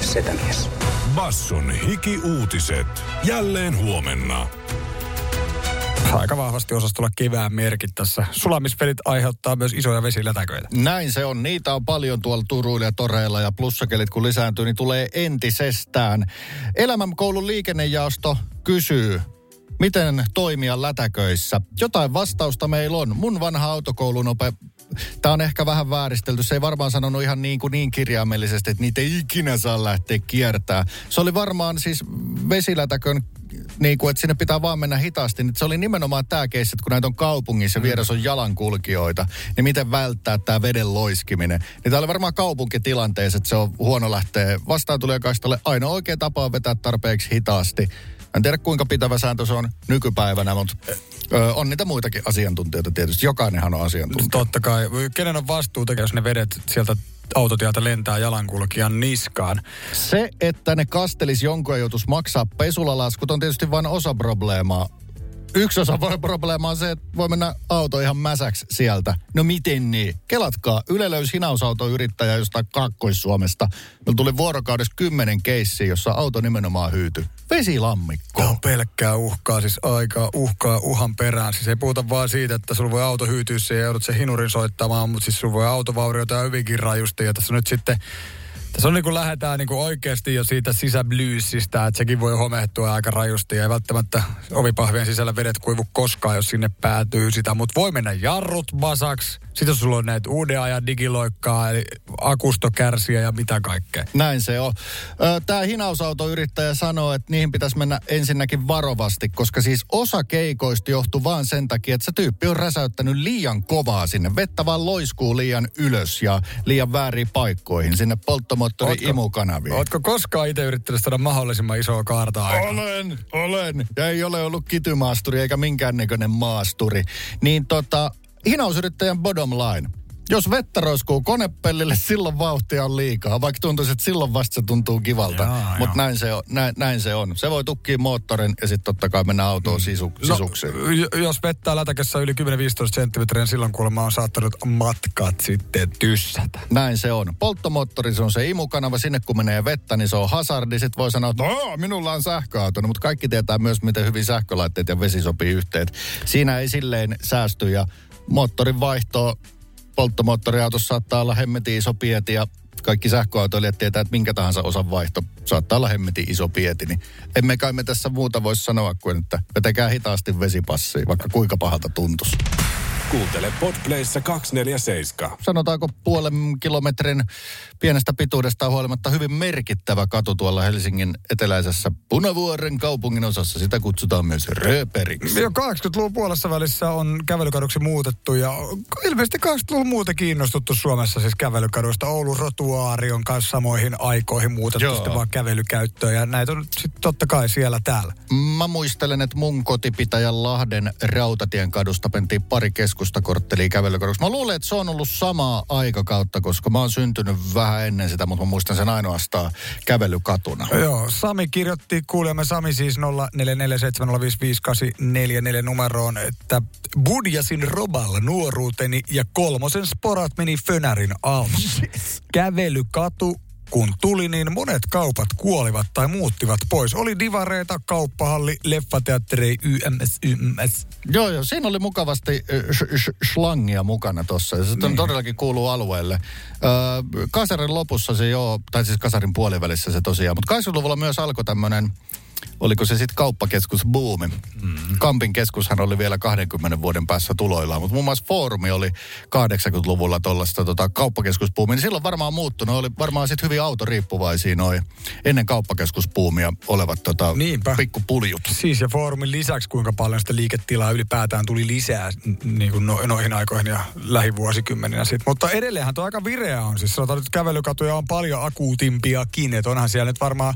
Setämies. Basson hiki-uutiset. Jälleen huomenna. Aika vahvasti osasi tulla kevään merkit tässä. Sulamispelit aiheuttaa myös isoja vesilätäköitä. Näin se on. Niitä on paljon tuolla Turuilla ja Toreilla ja plussakelit kun lisääntyy, niin tulee entisestään. Elämänkoulun liikennejaosto kysyy, miten toimia lätäköissä. Jotain vastausta meillä on. Mun vanha autokoulun ope... Tämä on ehkä vähän vääristelty. Se ei varmaan sanonut ihan niin, kuin niin kirjaimellisesti, että niitä ei ikinä saa lähteä kiertää. Se oli varmaan siis vesilätäkön niin kuin, että sinne pitää vaan mennä hitaasti. Niin se oli nimenomaan tämä keissi, että kun näitä on kaupungissa ja vieressä on jalankulkijoita, niin miten välttää tämä veden loiskiminen. Niin tämä oli varmaan kaupunkitilanteessa, että se on huono lähteä vastaan kaistalle. Ainoa oikea tapa on vetää tarpeeksi hitaasti. En tiedä kuinka pitävä sääntö se on nykypäivänä, mutta ö, on niitä muitakin asiantuntijoita tietysti. Jokainenhan on asiantuntija. Totta kai. Kenen on vastuuta, jos ne vedet sieltä autotieltä lentää jalankulkijan niskaan? Se, että ne kastelis jonkun ja joutuisi maksaa pesulalaskut on tietysti vain osa probleemaa. Yksi osa voi probleemaa on se, että voi mennä auto ihan mäsäksi sieltä. No miten niin? Kelatkaa, Yle löysi hinausautoyrittäjä jostain Kaakkois-Suomesta. Meillä tuli vuorokaudessa kymmenen keissiä, jossa auto nimenomaan hyytyi. Vesilammikko. Tämä on pelkkää uhkaa, siis aikaa uhkaa uhan perään. Siis ei puhuta vaan siitä, että sulla voi auto hyytyä ja joudut sen hinurin soittamaan, mutta siis sulla voi autovaurioita hyvinkin rajusti. Ja tässä nyt sitten tässä on niin kuin lähdetään niin kuin oikeasti jo siitä sisäblyysistä, että sekin voi homehtua aika rajusti. Ja ei välttämättä ovipahvien sisällä vedet kuivu koskaan, jos sinne päätyy sitä. Mutta voi mennä jarrut masaksi. Sitten sulla on näitä uuden ajan digiloikkaa, eli akustokärsiä ja mitä kaikkea. Näin se on. Tämä hinausautoyrittäjä sanoo, että niihin pitäisi mennä ensinnäkin varovasti, koska siis osa keikoista johtuu vaan sen takia, että se tyyppi on räsäyttänyt liian kovaa sinne. Vettä vaan loiskuu liian ylös ja liian väärin paikkoihin, sinne polttomoottori Ootko- imukanaviin. Ootko koskaan itse yrittänyt saada mahdollisimman isoa kaartaa aikaan? Olen, olen. Ja ei ole ollut kitymaasturi eikä minkäännäköinen maasturi. Niin tota, hinausyrittäjän bottom line. Jos vettä roiskuu konepellille, silloin vauhtia on liikaa. Vaikka tuntuisi, että silloin vasta se tuntuu kivalta. Mutta näin se, on, näin, näin se on. Se voi tukkia moottorin ja sitten totta kai mennä autoon sisu, sisuksiin. No, jos vettää lätäkässä yli 10-15 senttimetriä, niin silloin kuulemma on saattanut matkat sitten tyssätä. Näin se on. Polttomoottori, se on se imukanava. Sinne kun menee vettä, niin se on hazardi. Sitten voi sanoa, että no, minulla on sähköauto. No, mutta kaikki tietää myös, miten hyvin sähkölaitteet ja vesi sopii yhteen. Siinä ei silleen säästy ja moottorin vaihto polttomoottoriautossa saattaa olla hemmetin iso pieti ja kaikki sähköautoilijat tietää, että minkä tahansa osan vaihto saattaa olla hemmetin iso pieti, niin emme kai me tässä muuta voisi sanoa kuin, että vetäkää hitaasti vesipassiin, vaikka kuinka pahalta tuntuisi. Kuuntele Podplayssa 247. sanotaanko puolen kilometrin pienestä pituudesta huolimatta hyvin merkittävä katu tuolla Helsingin eteläisessä Punavuoren kaupungin osassa. Sitä kutsutaan myös Rööperiksi. Jo 80-luvun puolessa välissä on kävelykaduksi muutettu ja ilmeisesti 80-luvun muuta kiinnostuttu Suomessa siis kävelykaduista. Oulun rotuaari on kanssa samoihin aikoihin muutettu Joo. sitten vaan kävelykäyttöön ja näitä on sitten totta kai siellä täällä. Mä muistelen, että mun kotipitäjän Lahden Rautatien kadusta pentiin pari keskustakorttelia kävelykaduksi. Mä luulen, että se on ollut samaa aikakautta, koska mä oon syntynyt vähän ennen sitä, mutta mä muistan sen ainoastaan kävelykatuna. Joo, Sami kirjoitti, kuulemme Sami siis 0447055844 numeroon, että budjasin roballa nuoruuteni ja kolmosen sporat meni Fönärin alle. Kävelykatu kun tuli, niin monet kaupat kuolivat tai muuttivat pois. Oli divareita, kauppahalli, leffateatteri, YMS, YMS. Joo, joo. Siinä oli mukavasti ö, sh- sh- slangia mukana tuossa. Se niin. todellakin kuuluu alueelle. Öö, kasarin lopussa se joo, tai siis kasarin puolivälissä se tosiaan. Mutta 80-luvulla myös alkoi tämmöinen, oliko se sitten kauppakeskus buumi. Mm. Kampin keskushan oli vielä 20 vuoden päässä tuloillaan, mutta muun muassa Foorumi oli 80-luvulla tuollaista tota, kauppakeskusbuumia. Niin silloin varmaan muuttunut. Oli varmaan sitten hyvin autoriippuvaisia noin ennen kauppakeskusbuumia olevat tota, Niinpä. pikkupuljut. Siis ja foorumin lisäksi kuinka paljon sitä liiketilaa ylipäätään tuli lisää niin kuin no, noihin aikoihin ja lähivuosikymmeninä sitten. Mutta edelleenhän tuo aika vireä on. Siis sanotaan, että kävelykatuja on paljon akuutimpiakin. Että onhan siellä nyt varmaan,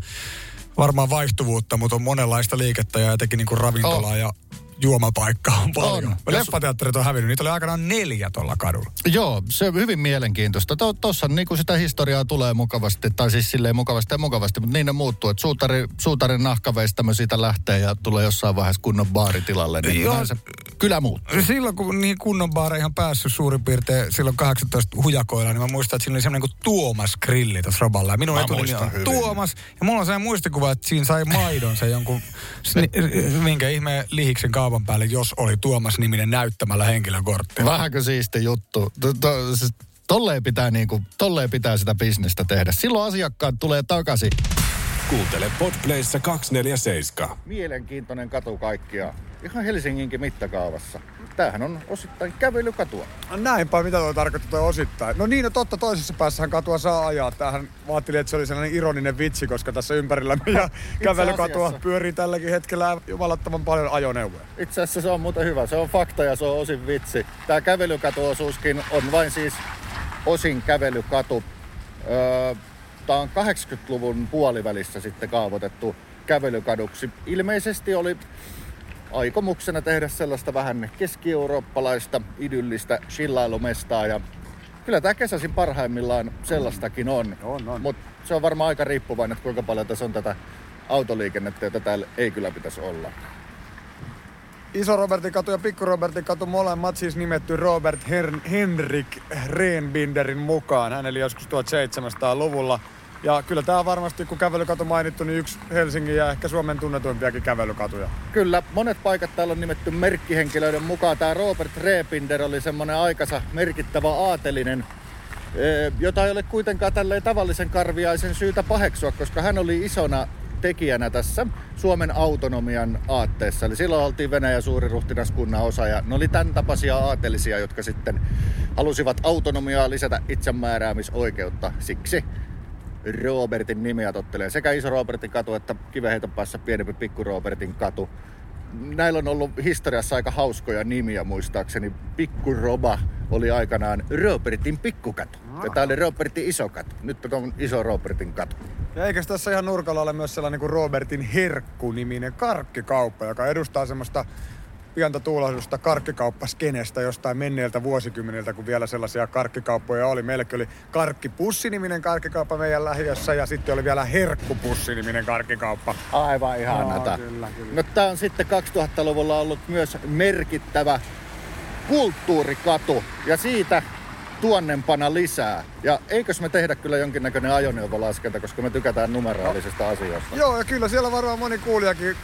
varmaan vaihtuvuutta, mutta on monenlaista liikettä ja etenkin niin kuin ravintolaa On. ja juomapaikkaa on paljon. On. Leffateatterit on hävinnyt. Niitä oli aikanaan neljä tuolla kadulla. Joo, se on hyvin mielenkiintoista. Tuossa niinku sitä historiaa tulee mukavasti, tai siis silleen mukavasti ja mukavasti, mutta niin ne muuttuu. Että suutari, suutarin nahkaveistämö siitä lähtee ja tulee jossain vaiheessa kunnon baaritilalle, niin Joo. Se kylä muuttuu. Silloin kun niihin kunnon baareihin päässyt suurin piirtein silloin 18 hujakoilla, niin mä muistan, että siinä oli semmoinen kuin Tuomas Grilli tuossa roballa. Ja minun Mä etunimi on hyvin. Tuomas. Ja mulla on sellainen muistikuva, että siinä sai maidon se jonkun, minkä ihmeen lihiksen kaupan päälle, jos oli Tuomas-niminen näyttämällä henkilökortti. Vähänkö siisti juttu. Siis Tolleen pitää, niinku, tolleen pitää sitä bisnestä tehdä. Silloin asiakkaat tulee takaisin. Kuuntele Podplayssa 247. Mielenkiintoinen katu kaikkia. Ihan Helsinginkin mittakaavassa. Tämähän on osittain kävelykatua. Näinpä, mitä tuo tarkoittaa toi osittain. No niin, no totta, toisessa päässähän katua saa ajaa. Tämähän vaatteli, että se oli sellainen ironinen vitsi, koska tässä ympärillä ja kävelykatua asiassa. pyörii tälläkin hetkellä jumalattoman paljon ajoneuvoja. Itse asiassa se on muuten hyvä. Se on fakta ja se on osin vitsi. Tämä kävelykatuosuuskin on vain siis osin kävelykatu. Öö, Tämä on 80-luvun puolivälissä sitten kaavoitettu kävelykaduksi. Ilmeisesti oli aikomuksena tehdä sellaista vähän keski-eurooppalaista idyllistä chillailumestaa ja kyllä tämä kesäsin parhaimmillaan sellaistakin on. On, on. Mutta se on varmaan aika riippuvainen, että kuinka paljon tässä on tätä autoliikennettä, jota täällä ei kyllä pitäisi olla. Iso Robertin katu ja Pikku Robertin katu molemmat siis nimetty Robert Her- Henrik Reenbinderin mukaan. Hän eli joskus 1700-luvulla. Ja kyllä tämä varmasti, kun kävelykatu mainittu, niin yksi Helsingin ja ehkä Suomen tunnetuimpiakin kävelykatuja. Kyllä, monet paikat täällä on nimetty merkkihenkilöiden mukaan. Tämä Robert Reepinder oli semmoinen aikansa merkittävä aatelinen, jota ei ole kuitenkaan tälleen tavallisen karviaisen syytä paheksua, koska hän oli isona tekijänä tässä Suomen autonomian aatteessa. Eli silloin oltiin Venäjän suuriruhtinaskunnan osa ja ne oli tämän tapaisia aatelisia, jotka sitten halusivat autonomiaa lisätä itsemääräämisoikeutta. Siksi Robertin nimeä tottelee sekä iso Robertin katu että kiveheiton päässä pienempi pikku Robertin katu. Näillä on ollut historiassa aika hauskoja nimiä muistaakseni. Pikku Roba oli aikanaan Robertin pikkukatu. Ja tää oli Robertin iso katu. Nyt on iso Robertin katu. Ja eikös tässä ihan nurkalla ole myös sellainen kuin Robertin Herkku-niminen karkkikauppa, joka edustaa semmoista pientä tuulahdusta karkkikauppaskenestä jostain menneiltä vuosikymmeniltä, kun vielä sellaisia karkkikauppoja oli. Meilläkin oli Karkkipussi-niminen karkkikauppa meidän lähiössä ja sitten oli vielä Herkkupussi-niminen karkkikauppa. Aivan ihanata. Joo, kyllä, kyllä. No tää on sitten 2000-luvulla ollut myös merkittävä kulttuurikatu. Ja siitä tuonnempana lisää. Ja eikös me tehdä kyllä jonkinnäköinen ajoneuvolaskenta, koska me tykätään numeraalisista asioista. Joo, ja kyllä siellä varmaan moni kuulijakin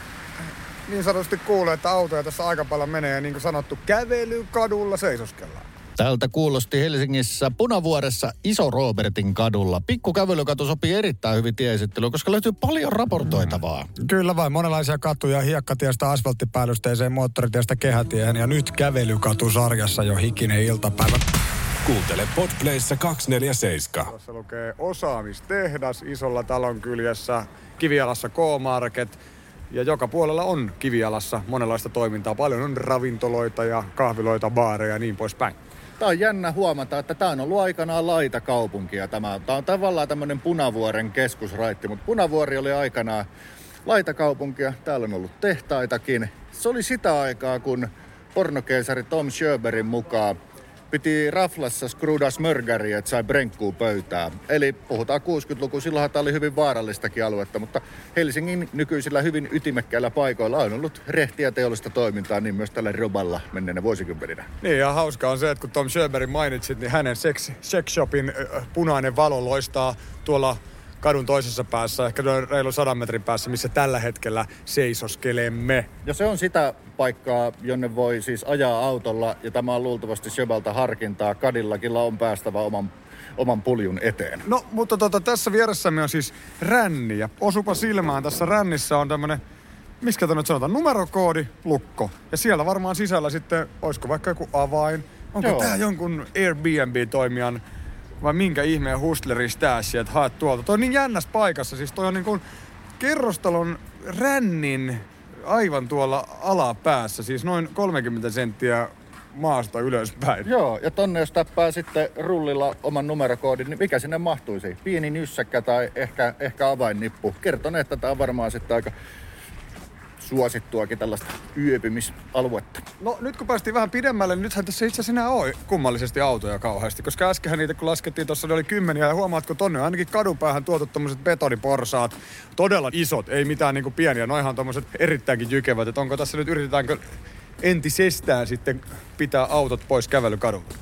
niin sanotusti kuulee, että autoja tässä aika paljon menee ja niin kuin sanottu, kävelykadulla seisoskellaan. Tältä kuulosti Helsingissä Punavuoressa Iso Robertin kadulla. Pikkukävelykatu sopii erittäin hyvin tieesittelyyn, koska löytyy paljon raportoitavaa. Mm. Kyllä vain, monenlaisia katuja hiekkatiestä asfalttipäällysteiseen moottoritiestä kehätiehen ja nyt kävelykatusarjassa jo hikinen iltapäivä. Kuuntele Podplayssa 247. Tässä lukee osaamistehdas isolla talon kyljessä, Kivialassa K-Market. Ja joka puolella on Kivialassa monenlaista toimintaa. Paljon on ravintoloita ja kahviloita, baareja ja niin poispäin. Tämä on jännä huomata, että tämä on ollut aikanaan laita kaupunkia. Tämä, tämä on tavallaan tämmöinen Punavuoren keskusraitti, mutta Punavuori oli aikanaan laitakaupunkia. Täällä on ollut tehtaitakin. Se oli sitä aikaa, kun pornokeisari Tom Sjöberin mukaan piti raflassa skrudas mörgäri, että sai brenkkuu pöytää. Eli puhutaan 60-luku, silloinhan tämä oli hyvin vaarallistakin aluetta, mutta Helsingin nykyisillä hyvin ytimekkäillä paikoilla on ollut rehtiä teollista toimintaa, niin myös tällä Roballa menneenä vuosikymmeninä. Niin ja hauska on se, että kun Tom Sjöberin mainitsit, niin hänen sex, sex shopin punainen valo loistaa tuolla kadun toisessa päässä, ehkä noin reilu sadan metrin päässä, missä tällä hetkellä seisoskelemme. Ja se on sitä paikkaa, jonne voi siis ajaa autolla, ja tämä on luultavasti Sjöbalta harkintaa. Kadillakilla on päästävä oman, oman puljun eteen. No, mutta tota, tässä vieressämme on siis ränni, ja osupa silmään, tässä rännissä on tämmönen Miskä nyt sanotaan, numerokoodi, lukko. Ja siellä varmaan sisällä sitten, olisiko vaikka joku avain. Onko Joo. tämä jonkun Airbnb-toimijan vai minkä ihmeen hustleri stash, että haet tuolta. Toi on niin jännässä paikassa, siis toi on niin kuin kerrostalon rännin aivan tuolla alapäässä, siis noin 30 senttiä maasta ylöspäin. Joo, ja tonne jos tappaa sitten rullilla oman numerokoodin, niin mikä sinne mahtuisi? Pieni nyssäkkä tai ehkä, ehkä avainnippu. Kerton, että tämä on varmaan sitten aika suosittuakin tällaista yöpymisaluetta. No nyt kun päästiin vähän pidemmälle, niin nythän tässä itse asiassa enää ole kummallisesti autoja kauheasti. Koska äskenhän niitä kun laskettiin, tuossa ne oli kymmeniä ja huomaatko tonne on ainakin kadunpäähän tuotu tommoset betoniporsaat. Todella isot, ei mitään niinku pieniä. Noihan tommoset erittäinkin jykevät. Että onko tässä nyt yritetäänkö entisestään sitten pitää autot pois kävelykadulta?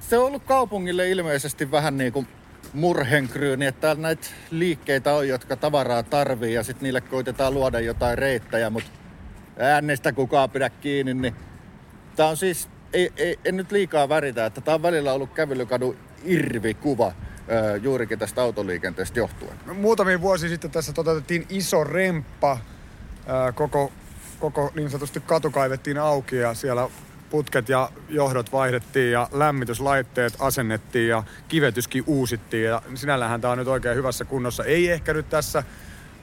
Se on ollut kaupungille ilmeisesti vähän niin kuin murhenkryyni, että täällä näitä liikkeitä on, jotka tavaraa tarvii ja sitten niille koitetaan luoda jotain reittejä, mutta äänestä kukaan pidä kiinni, niin tää on siis, ei, ei, en nyt liikaa väritä, että tää on välillä ollut kävelykadun irvikuva öö, juurikin tästä autoliikenteestä johtuen. Muutamia vuosia sitten tässä toteutettiin iso remppa. Koko, koko niin sanotusti katu kaivettiin auki ja siellä putket ja johdot vaihdettiin ja lämmityslaitteet asennettiin ja kivetyskin uusittiin. Ja sinällähän tämä on nyt oikein hyvässä kunnossa. Ei ehkä nyt tässä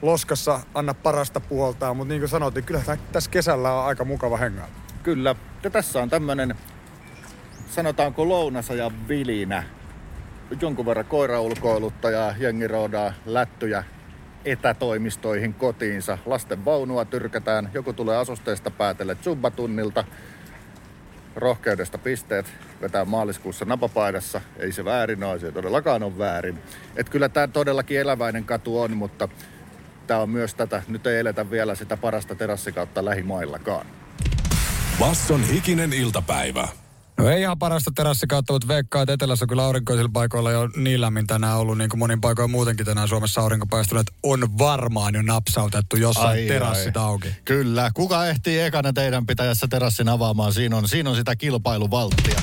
loskassa anna parasta puoltaan, mutta niin kuin sanottiin, kyllä tää- tässä kesällä on aika mukava hengaa. Kyllä. Ja tässä on tämmönen, sanotaanko lounasajan vilinä. Jonkun verran koiraulkoilutta ja jengi lättyjä etätoimistoihin kotiinsa. Lasten vaunua tyrkätään. Joku tulee asusteesta päätelle zumbatunnilta. Rohkeudesta pisteet vetää maaliskuussa napapaidassa. Ei se väärin ole, se ei todellakaan ole väärin. Et kyllä tämä todellakin eläväinen katu on, mutta tämä on myös tätä. Nyt ei eletä vielä sitä parasta terassikautta lähimaillakaan. Basson hikinen iltapäivä. No ei ihan parasta terassikautta, mutta veikkaa, että etelässä kyllä aurinkoisilla paikoilla jo niin lämmin tänään ollut, niin kuin monin paikoin muutenkin tänään Suomessa aurinkopaistunut, että on varmaan jo napsautettu jossain Ai, terassit ai. auki. Kyllä. Kuka ehtii ekana teidän pitäjässä terassin avaamaan? Siinä on, siinä on sitä kilpailuvalttia.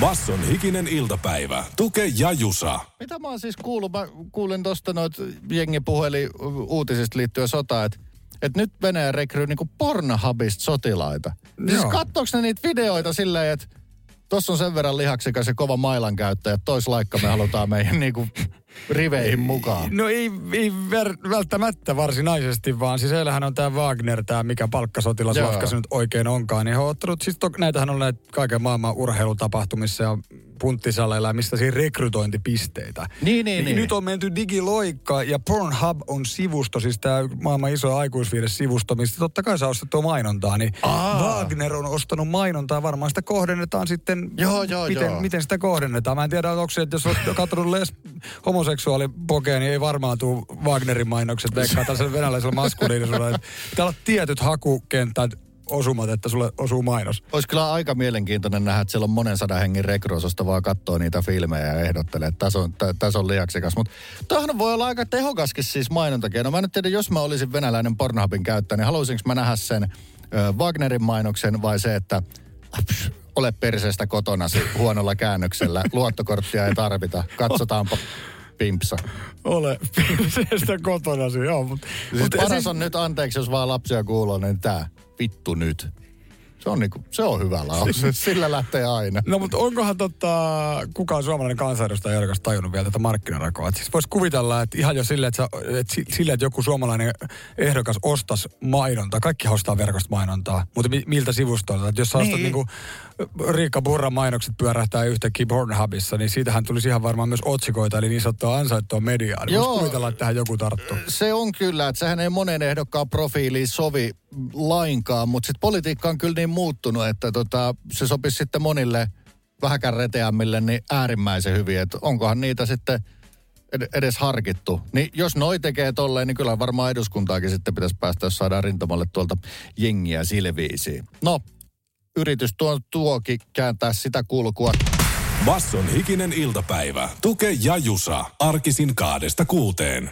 Basson hikinen iltapäivä. Tuke ja Jusa. Mitä mä oon siis kuullut? Mä kuulin tosta noit jengi puheli uutisista liittyen sotaan, että et nyt Venäjä rekryy niinku Pornhubista sotilaita. Siis Joo. kattooks ne niitä videoita silleen, että tossa on sen verran lihaksikas ja kova mailan käyttäjä, että tois laikka me halutaan meidän niinku riveihin mukaan. No ei, ei ver- välttämättä varsinaisesti, vaan siis heillähän on tämä Wagner, tämä mikä palkkasotilasmatka Joo. se nyt oikein onkaan. Niin he on ottanut, siis to, näitähän on näitä kaiken maailman urheilutapahtumissa ja punttisaleilla, mistä siinä rekrytointipisteitä. Niin, niin, niin. Nyt on menty digiloikka ja Pornhub on sivusto, siis tämä maailman iso aikuisviidesivusto, mistä totta kai saa ostettua mainontaa. Niin Aa. Wagner on ostanut mainontaa, varmaan sitä kohdennetaan sitten, Joo, joo, miten, joo. miten sitä kohdennetaan. Mä en tiedä, onko se, että jos olet katsonut les, homoseksuaalipokea, niin ei varmaan tule Wagnerin mainokset veikkaa tällaisella venäläisellä maskuliinisuudella. Pitää olla tietyt hakukentät osumat, että sulle osuu mainos. Olisi kyllä aika mielenkiintoinen nähdä, että siellä on monen sadan hengen rekrososta vaan katsoo niitä filmejä ja ehdottelee, että tässä on, tä- tässä on liaksikas. Mutta toihan voi olla aika tehokaskin siis mainontakeino. Mä en nyt tiedä, jos mä olisin venäläinen Pornhubin käyttäjä, niin haluaisinko mä nähdä sen ö, Wagnerin mainoksen vai se, että "Aps, ole perseestä kotonasi huonolla käännöksellä. Luottokorttia ei tarvita. Katsotaanpa pimpsa. Ole pimpseestä kotonasi, joo. Mutta Siis paras on nyt, anteeksi jos vaan lapsia kuuluu, niin tää. Vittu nyt. Se on, niinku, se on hyvä lause. Sillä lähtee aina. No mutta onkohan tota, kukaan suomalainen kansanedustaja ehdokas tajunnut vielä tätä markkinarakoa? Et siis voisi kuvitella, että ihan jo silleen, että, sä, si- sille, että joku suomalainen ehdokas ostaisi mainontaa, kaikki ostaa verkosta mainontaa, mutta mi- miltä sivustoilta? Että jos sä ostat Niin. niinku Riikka Burran mainokset pyörähtää yhtäkkiä Pornhubissa, niin siitähän tulisi ihan varmaan myös otsikoita, eli niin sanottua ansaittua mediaa. Niin Joo. kuvitella, että tähän joku tarttuu. Se on kyllä, että sehän ei monen ehdokkaan profiiliin sovi lainkaan, mutta sitten politiikka on kyllä niin muuttunut, että tota, se sopisi sitten monille vähäkään reteämmille niin äärimmäisen hyvin, että onkohan niitä sitten ed- edes harkittu. Niin jos noi tekee tolleen, niin kyllä varmaan eduskuntaakin sitten pitäisi päästä, jos saadaan rintamalle tuolta jengiä silviisiin. No, yritys tuo, tuoki kääntää sitä kulkua. Basson hikinen iltapäivä. Tuke ja Jusa. Arkisin kaadesta kuuteen.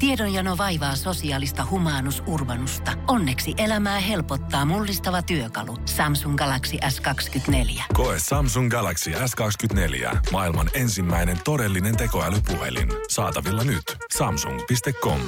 Tiedonjano vaivaa sosiaalista humanus urbanusta. Onneksi elämää helpottaa mullistava työkalu. Samsung Galaxy S24. Koe Samsung Galaxy S24. Maailman ensimmäinen todellinen tekoälypuhelin. Saatavilla nyt. Samsung.com.